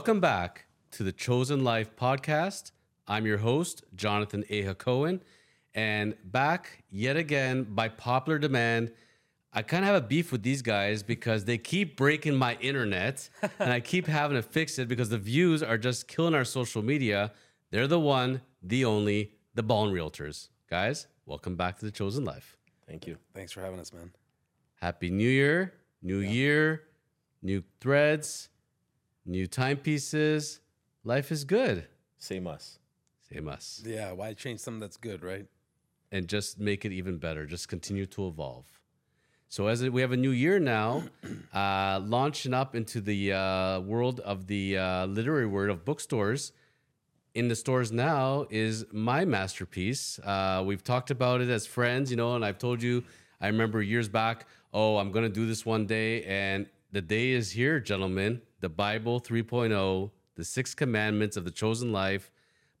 Welcome back to the Chosen Life podcast. I'm your host, Jonathan A. Hacohen, and back yet again by popular demand. I kind of have a beef with these guys because they keep breaking my internet and I keep having to fix it because the views are just killing our social media. They're the one, the only, the Ballin Realtors. Guys, welcome back to the Chosen Life. Thank you. Thanks for having us, man. Happy New Year, New Year, new threads, new timepieces. Life is good. Same us. Same us. Yeah, why change something that's good, right? And just make it even better. Just continue to evolve. So as we have a new year now, uh, launching up into the uh, world of the uh, literary word of bookstores. In the stores now is my masterpiece. Uh, we've talked about it as friends, you know, and I've told you. I remember years back. Oh, I'm going to do this one day, and the day is here, gentlemen. The Bible 3.0, the Six Commandments of the Chosen Life,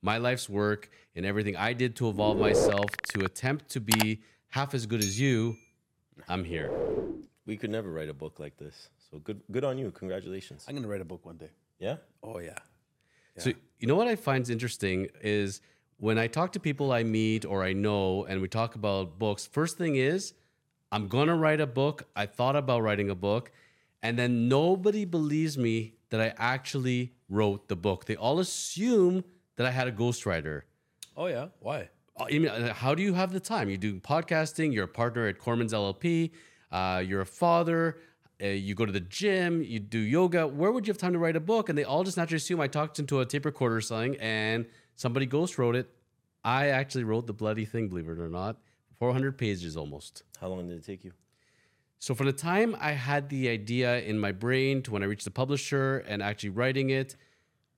my life's work, and everything I did to evolve myself to attempt to be half as good as you. I'm here. We could never write a book like this. So good good on you. Congratulations. I'm gonna write a book one day. Yeah? Oh yeah. So you know what I find interesting is when I talk to people I meet or I know and we talk about books, first thing is I'm gonna write a book. I thought about writing a book, and then nobody believes me that I actually wrote the book. They all assume that I had a ghostwriter. Oh yeah. Why? I mean, uh, how do you have the time? You do podcasting. You're a partner at Kormans LLP. Uh, you're a father. Uh, you go to the gym. You do yoga. Where would you have time to write a book? And they all just naturally assume I talked into a tape recorder or something, and somebody ghost wrote it. I actually wrote the bloody thing, believe it or not. 400 pages almost. How long did it take you? So from the time I had the idea in my brain to when I reached the publisher and actually writing it,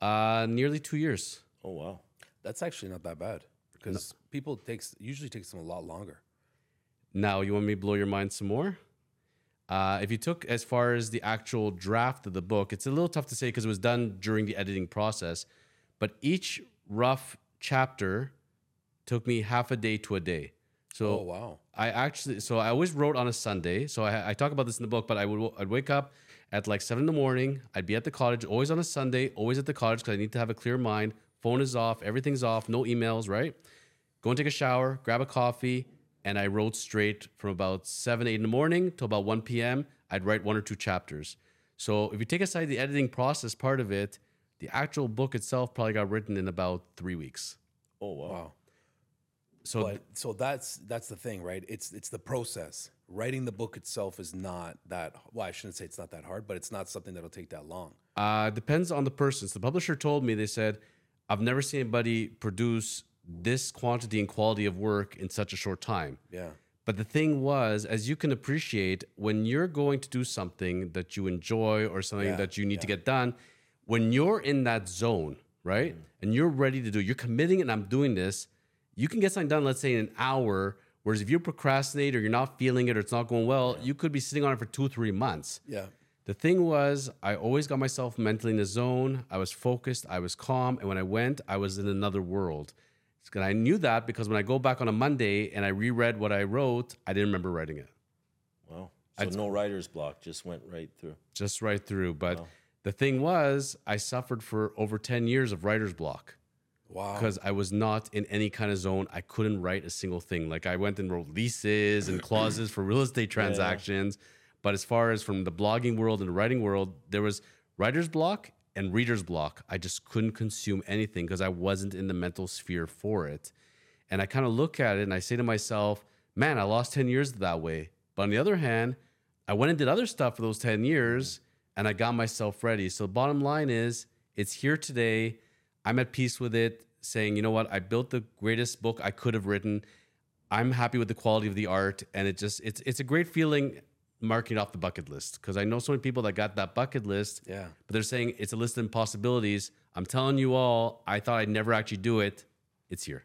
uh, nearly two years. Oh wow. That's actually not that bad because people takes usually takes them a lot longer. Now, you want me to blow your mind some more? Uh, if you took as far as the actual draft of the book, it's a little tough to say because it was done during the editing process. But each rough chapter took me half a day to a day. So Oh wow. I actually, so I always wrote on a Sunday. So I, I talk about this in the book, but I would I'd wake up at like seven in the morning. I'd be at the cottage, always on a Sunday, always at the cottage because I need to have a clear mind. Phone is off, everything's off, no emails, right? Go and take a shower, grab a coffee, and I wrote straight from about seven, eight in the morning till about 1 p.m. I'd write one or two chapters. So if you take aside the editing process part of it, the actual book itself probably got written in about three weeks. Oh wow. Wow. So But so that's that's the thing, right? It's it's the process. Writing the book itself is not that. Well, I shouldn't say it's not that hard, but it's not something that'll take that long. Uh, depends on the person. So the publisher told me they said, "I've never seen anybody produce this quantity and quality of work in such a short time." Yeah. But the thing was, as you can appreciate, when you're going to do something that you enjoy or something Yeah, that you need to get done, when you're in that zone, right, and you're ready to do, you're committing, and I'm doing this, you can get something done. Let's say in an hour. Whereas if you procrastinate or you're not feeling it or it's not going well, you could be sitting on it for two, three months. Yeah. The thing was, I always got myself mentally in the zone. I was focused, I was calm, and when I went, I was in another world. And I knew that because when I go back on a Monday and I reread what I wrote, I didn't remember writing it. Wow. So no writer's block, just went right through. Just right through. But the thing was, I suffered for over 10 years of writer's block Wow. because I was not in any kind of zone. I couldn't write a single thing. Like I went and wrote leases and clauses for real estate transactions. But as far as from the blogging world and the writing world, there was writer's block and reader's block. I just couldn't consume anything because I wasn't in the mental sphere for it. And I kind of look at it and I say to myself, man, I lost 10 years that way. But on the other hand, I went and did other stuff for those 10 years and I got myself ready. So, bottom line is, it's here today. I'm at peace with it, saying, you know what, I built the greatest book I could have written. I'm happy with the quality of the art. And it just, it's, it's a great feeling marking off the bucket list because I know so many people that got that bucket list, Yeah. but they're saying it's a list of impossibilities. I'm telling you all, I thought I'd never actually do it. It's here.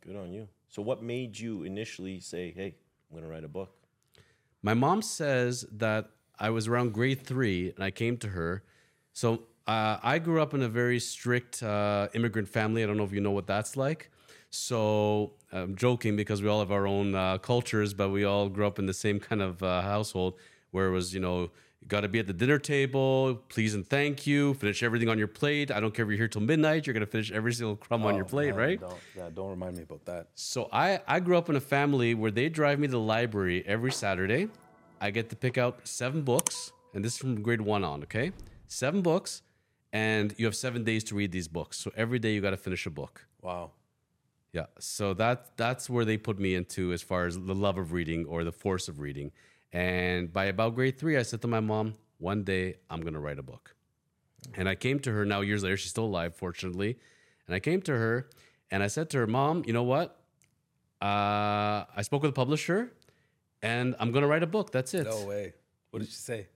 Good on you. So what made you initially say, "Hey, I'm going to write a book"? My mom says that I was around grade three and I came to her. So uh, I grew up in a very strict uh, immigrant family. I don't know if you know what that's like. So I'm joking because we all have our own uh, cultures, but we all grew up in the same kind of uh, household where it was, you know, You got to be at the dinner table, please and thank you. Finish everything on your plate. I don't care if you're here till midnight. You're gonna finish every single crumb on your Oh, plate, man, right? Don't, yeah, don't remind me about that. So I I grew up in a family where they drive me to the library every Saturday. I get to pick out seven books, and this is from grade one on. Okay, seven books, and you have seven days to read these books. So every day you got to finish a book. Wow. Yeah, so that that's where they put me into as far as the love of reading or the force of reading. And by about grade three, I said to my mom, "One day I'm gonna write a book." And I came to her now years later. She's still alive, fortunately. And I came to her and I said to her, "Mom, you know what? Uh, I spoke with a publisher, and I'm gonna write a book. That's it." No way. What did she say?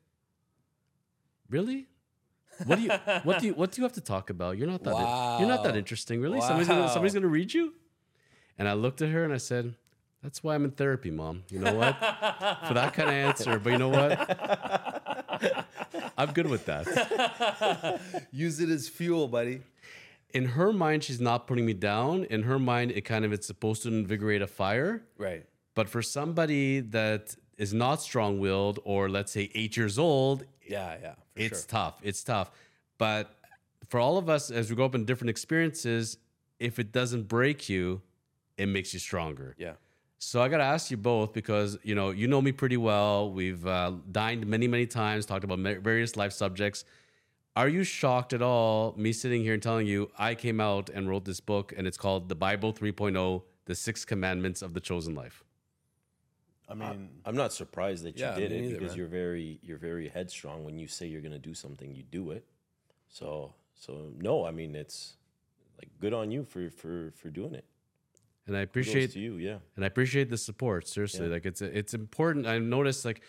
Really? What do you what do you what do you have to talk about? You're not that you're not that interesting, really. Somebody's gonna somebody's gonna read you. And I looked at her and I said, That's why I'm in therapy, mom. You know what? For that kind of answer. But you know what? I'm good with that. Use it as fuel, buddy. In her mind, she's not putting me down. In her mind, it kind of it's supposed to invigorate a fire. Right. But for somebody that is not strong willed or let's say eight years old, Yeah, yeah. It's sure. tough. It's tough. But for all of us, as we grow up in different experiences, if it doesn't break you, it makes you stronger. Yeah. So I got to ask you both because you know you know me pretty well. We've uh, dined many, many times, talked about various life subjects. Are you shocked at all? Me sitting here and telling you I came out and wrote this book, and it's called The Bible 3.0: The Six Commandments of the Chosen Life. I mean, I'm not surprised that you Yeah, did it because man. you're very you're very headstrong. When you say you're gonna do something, you do it. So so no, I mean it's like good on you for for for doing it. And I appreciate to you, yeah. and I appreciate the support. Seriously, like it's it's important. I noticed like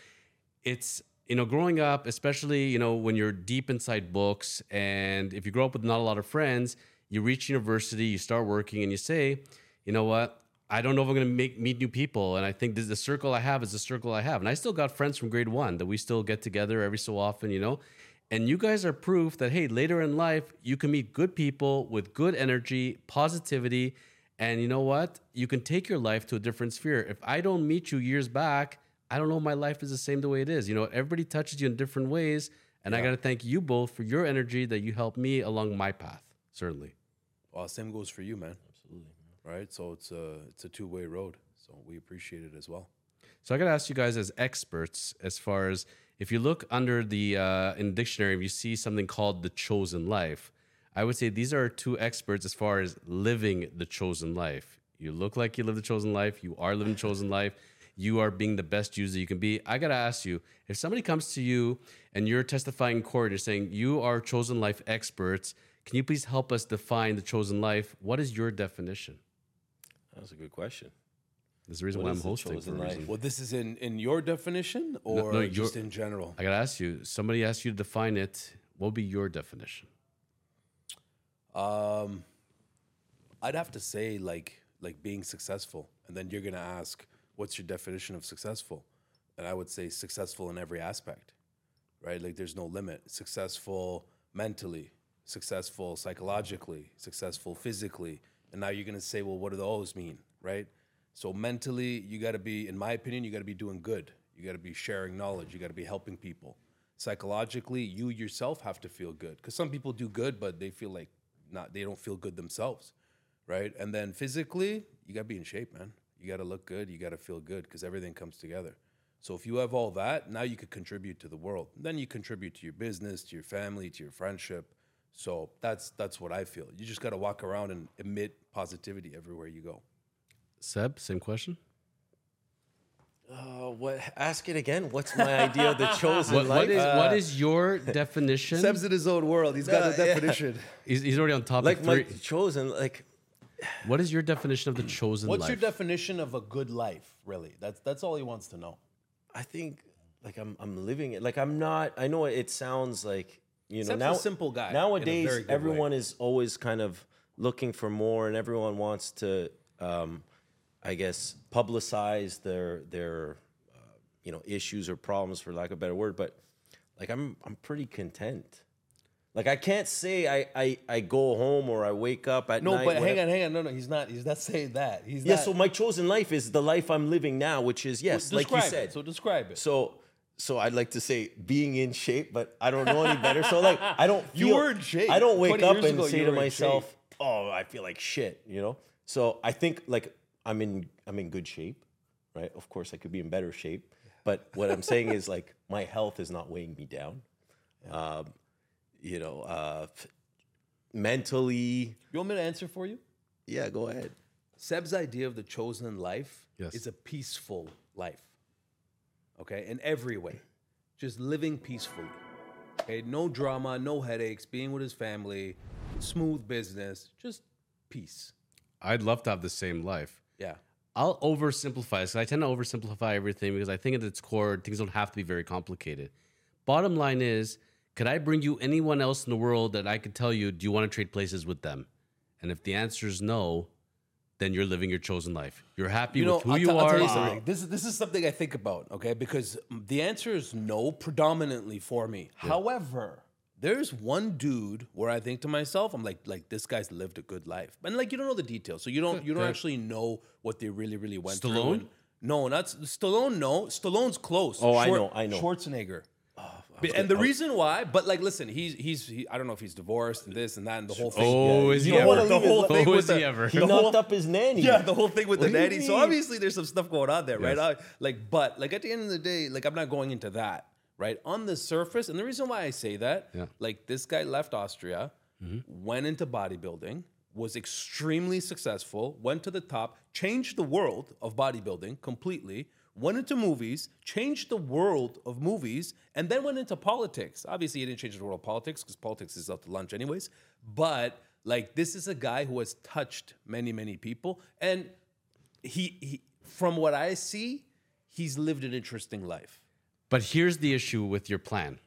it's you know growing up, especially you know when you're deep inside books, and if you grow up with not a lot of friends, you reach university, you start working, and you say, you know what. I don't know if I'm going to make meet new people, and I think this, the circle I have is the circle I have, and I still got friends from grade one that we still get together every so often, you know. And you guys are proof that hey, later in life you can meet good people with good energy, positivity, and you know what? You can take your life to a different sphere. If I don't meet you years back, I don't know my life is the same the way it is. You know, everybody touches you in different ways. And I got to thank you both for your energy that you helped me along my path. Certainly. well, same goes for you, man. Absolutely. Right. So it's a it's a two way road. So we appreciate it as well. So I got to ask you guys as experts, as far as if you look under the uh, in the dictionary, if you see something called the chosen life, I would say these are two experts as far as living the chosen life. You look like you live the chosen life. You are living the chosen life. You are being the best user you can be. I got to ask you, if somebody comes to you and you're testifying in court, you're saying you are chosen life experts. Can you please help us define the chosen life? What is your definition? That's a good question. There's the reason What why I'm is the hosting for chosen a life? reason. Well, this is in in your definition or no, just in general. I got to ask you, somebody asked you to define it. What would be your definition? Um, I'd have to say like like being successful, and then you're gonna ask, "What's your definition of successful?" And I would say successful in every aspect, right? Like there's no limit. Successful mentally, successful psychologically, successful physically, and now you're gonna say, "Well, what do those mean?" Right? So mentally, you got to be, in my opinion, you got to be doing good. You got to be sharing knowledge. You got to be helping people. Psychologically, you yourself have to feel good because some people do good, but they feel like not they don't feel good themselves, right? And then physically, you got to be in shape, man. You got to look good. You got to feel good because everything comes together. So if you have all that, now you could contribute to the world. Then you contribute to your business, to your family, to your friendship. So that's that's what I feel. You just got to walk around and emit positivity everywhere you go. Seb, same question. Uh, what? Ask it again. What's my idea of the chosen What, life? what is Uh, is your definition? Seb's in his own world. He's got a definition. he's, he's already on topic like my three. chosen? Like What is your definition of the chosen What's life? your definition of a good life? Really, that's that's all he wants to know. I think like I'm I'm living it. Like I'm not. I know it sounds like you know Seb's a now simple guy Nowadays, everyone is always kind of looking for more, and everyone wants to, um, I guess, publicize their their uh, you know issues or problems, for lack of a better word. But like I'm I'm pretty content. Like I can't say I I, I go home or I wake up at No, night. but hang on, hang on. No, no, he's not. He's not saying that. He's not Yeah, not. so my chosen life is the life I'm living now, which is yes, like you said. it. So describe it. So so I'd like to say being in shape, but I don't know any better. So like I don't You were in shape. I don't wake up and ago, say to were in myself, "Oh, I feel like shit," you know. So I think like I'm in I'm in good shape, right? Of course, I could be in better shape, but what I'm saying is like my health is not weighing me down. Um, you know, uh, f- mentally, You want me to answer for you? yeah. Go ahead. Seb's idea of the chosen life Yes. is a peaceful life. Okay, in every way, just living peacefully. Okay, no drama, no headaches, being with his family, smooth business, just peace. I'd love to have the same life. Yeah. I'll oversimplify this. I tend to oversimplify everything because I think at its core, things don't have to be very complicated. Bottom line is, could I bring you anyone else in the world that I could tell you, do you want to trade places with them? And if the answer is no, then you're living your chosen life. You're happy with who I'll you t- I'll are. tell you. This is this is something I think about, okay? Because the answer is no, predominantly for me. However, there's one dude where I think to myself, I'm like, like this guy's lived a good life, and like you don't know the details, so you don't you don't actually know what they really really went through. Stallone? no, not Stallone. No, Stallone's close. Oh, I know, I know. Schwarzenegger. But- and the reason why, but like, listen, he's he's he, I don't know if he's divorced and this and that and the whole thing. Oh, is You he don't wanna ever? leave his whole life- thing Oh, with is the, he ever? He the knocked whole- up his nanny. yeah, the whole thing with the What do you nanny. So mean? obviously there's some stuff going on there, right? I, like, but like at the end of the day, like I'm not going into that, right? On the surface, and the reason why I say that, Yeah. like this guy left Austria, Mm-hmm. went into bodybuilding, was extremely successful, went to the top, changed the world of bodybuilding completely. Went into movies, changed the world of movies, and then went into politics. Obviously, he didn't change the world of politics because politics is out to lunch, anyways. But like, this is a guy who has touched many, many people, and he, he from what I see, he's lived an interesting life. But here's the issue with your plan.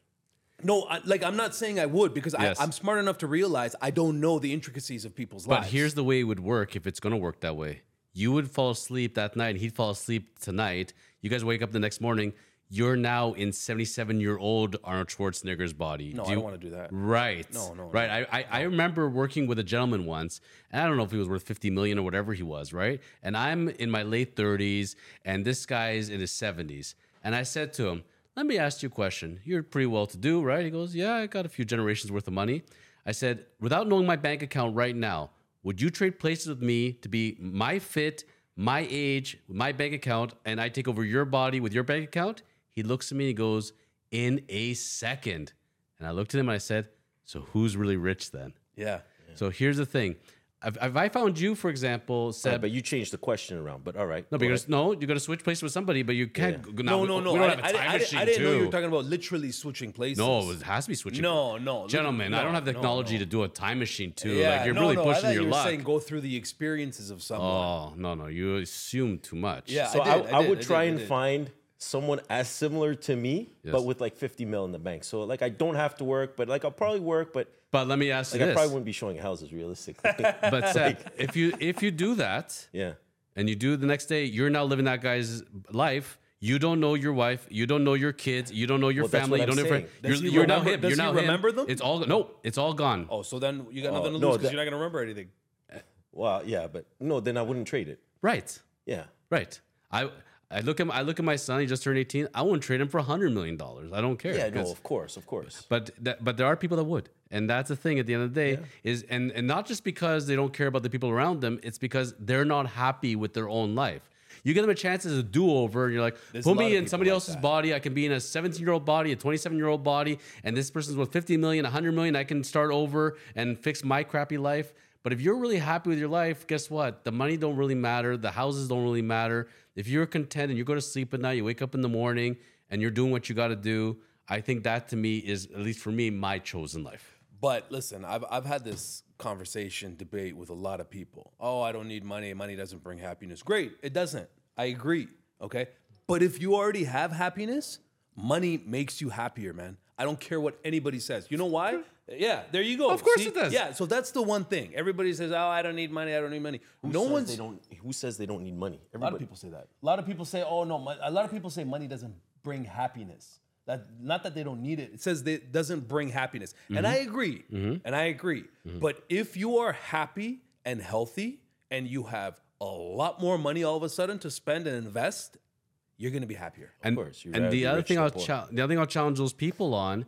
No, I, like I'm not saying I would because Yes. I, I'm smart enough to realize I don't know the intricacies of people's But lives. But here's the way it would work if it's going to work that way. You would fall asleep that night, he'd fall asleep tonight. You guys wake up the next morning. You're now in 77 year old Arnold Schwarzenegger's body. no, Do I you- don't want to do that. Right. No, no, Right. I, I, I remember working with a gentleman once, and I don't know if he was worth 50 million or whatever he was, right? And I'm in my late 30s, and this guy's in his 70s. And I said to him, Let me ask you a question. You're pretty well to do, right? He goes, Yeah, I got a few generations worth of money. I said, Without knowing my bank account right now, would you trade places with me to be my fit, my age, my bank account, and I take over your body with your bank account? He looks at me and he goes, In a second. And I looked at him and I said, So who's really rich then? Yeah. So here's the thing. If, if I found you, for example, said, Seb, but you changed the question around. But all right. no, go because ahead. no, you got to switch places with somebody, but you can't. go- No, now, no, we- no. We don't I, have a I, time I, machine I didn't know you too. were talking about literally switching places. no, it has to be switching. No, no. gentlemen, I don't have the technology no. to do a time machine too. Yeah, like you're no, really no, pushing thought your you were luck. saying go through the experiences of someone. oh no, no, you assume too much. Yeah. So I I, did, I I did, would I try did, and did. find someone as similar to me, Yes. but with like 50 mil in the bank. So like I don't have to work, but like I'll probably work, but But let me ask like you I this. probably wouldn't be showing houses realistically. but Seb, if you if you do that yeah. and you do the next day, you're now living that guy's life. You don't know your wife. You don't know your kids. You don't know your Well, family. You don't I'm know. saying. You're, Does he you're now remember- him. does You're he now him. them? It's all no. It's all gone. Oh, so then you got oh, nothing to lose because that- you're not gonna remember anything. Well, yeah, but no, then I wouldn't trade it. Right. Yeah. Right. I I look at my, I look at my son. He just turned eighteen. I wouldn't trade him for hundred million dollars. I don't care. Yeah, no, of course, of course. But that, but there are people that would, and that's the thing. At the end of the day, is and and not just because they don't care about the people around them. It's because they're not happy with their own life. You give them a chance as a do over, and you're like, There's put me in somebody like else's that. body. I can be in a 17 year old body, a 27 year old body, and this person's worth 50 million, 100 million. I can start over and fix my crappy life. But if you're really happy with your life, guess what? The money don't really matter. The houses don't really matter. If you're content and you go to sleep at night, you wake up in the morning, and you're doing what you got to do. I think that to me is, at least for me, my chosen life. But listen, I've I've had this conversation debate with a lot of people. Oh, I don't need money. Money doesn't bring happiness. Great, it doesn't. I agree. Okay, but if you already have happiness, money makes you happier, man. I don't care what anybody says. You know why? Yeah, there you go. Of course it does. Yeah, so that's the one thing. Everybody says, "Oh, I don't need money. I don't need money." no Says one's they don't who says they don't need money? A lot of people say that. A lot of people say, "Oh no," mon- a lot of people say money doesn't bring happiness. That not that they don't need it. it says that it doesn't bring happiness. And Mm-hmm. I agree. And I agree. But if you are happy and healthy and you have a lot more money all of a sudden to spend and invest, you're gonna be happier. and, course, you'd and the other thing I'll poor. chal- the other thing I'll challenge those people on.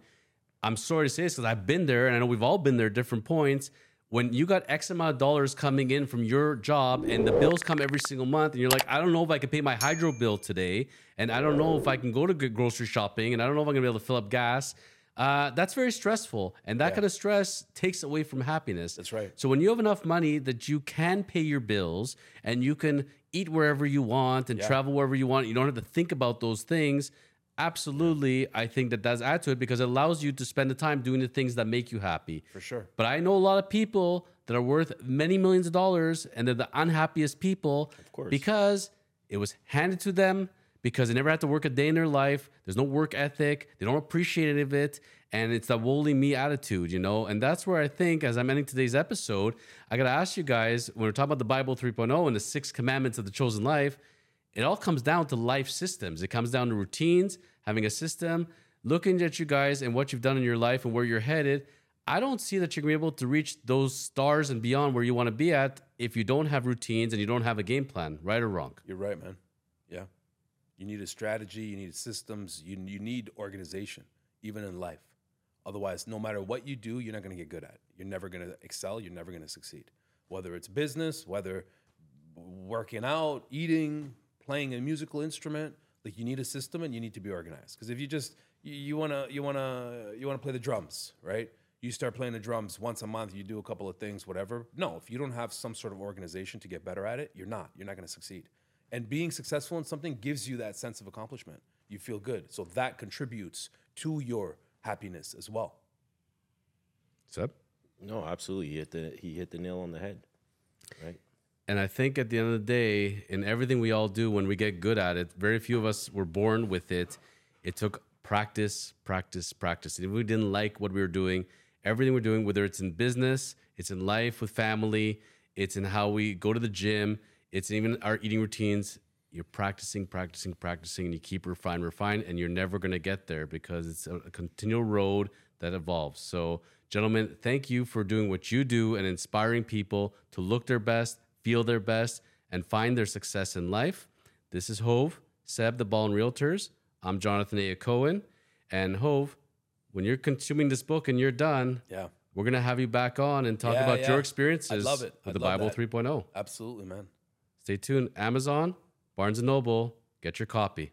I'm sorry to say this because I've been there, and I know we've all been there at different points. When you got X amount of dollars coming in from your job, and the bills come every single month, and you're like, I don't know if I can pay my hydro bill today, and I don't know if I can go to grocery shopping, and I don't know if I'm gonna be able to fill up gas. Uh, that's very stressful, and that kind of stress takes away from happiness. That's right. So when you have enough money that you can pay your bills and you can eat wherever you want and travel wherever you want, you don't have to think about those things. Absolutely, I think that does add to it because it allows you to spend the time doing the things that make you happy. For sure. But I know a lot of people that are worth many millions of dollars and they're the unhappiest people of course. because it was handed to them because they never had to work a day in their life. There's no work ethic. They don't appreciate any of it. And it's that woolly me attitude, you know? And that's where I think, as I'm ending today's episode, I got to ask you guys when we're talking about the Bible 3.0 and the six commandments of the chosen life, it all comes down to life systems. It comes down to routines, having a system, looking at you guys and what you've done in your life and where you're headed. I don't see that you're gonna be able to reach those stars and beyond where you want to be at if you don't have routines and you don't have a game plan, right or wrong. You're right, man. Yeah. You need a strategy, you need systems, you, you need organization, even in life. Otherwise, no matter what you do, you're not going to get good at. it. You're never going to excel, you're never going to succeed. Whether it's business, whether working out, eating, playing a musical instrument, like you need a system and you need to be organized. Because if you just you want to you want to you want to play the drums, right? You start playing the drums once a month, you do a couple of things, whatever. No, if you don't have some sort of organization to get better at it, you're not. You're not going to succeed. And being successful in something gives you that sense of accomplishment. You feel good. So that contributes to your happiness as well. Seb? No, absolutely. He hit the he hit the nail on the head. Right. And I think at the end of the day, in everything we all do, when we get good at it, very few of us were born with it. It took practice, practice, practice. And if we didn't like what we were doing, everything we're doing, whether it's in business, it's in life with family, it's in how we go to the gym, it's even our eating routines. You're practicing, practicing, practicing, and you keep refine, refine, and you're never going to get there because it's a continual road that evolves. So, gentlemen, thank you for doing what you do and inspiring people to look their best, feel their best, and find their success in life. This is Hov, Seb, the Ballin Realtors. I'm Jonathan A. Hacohen. And Hov, when you're consuming this book and you're done, Yeah. we're going to have you back on and talk Yeah, about yeah. your experiences love it. with I'd the love Bible that. 3.0. Absolutely, man. Stay tuned. Amazon, Barnes & Noble, get your copy.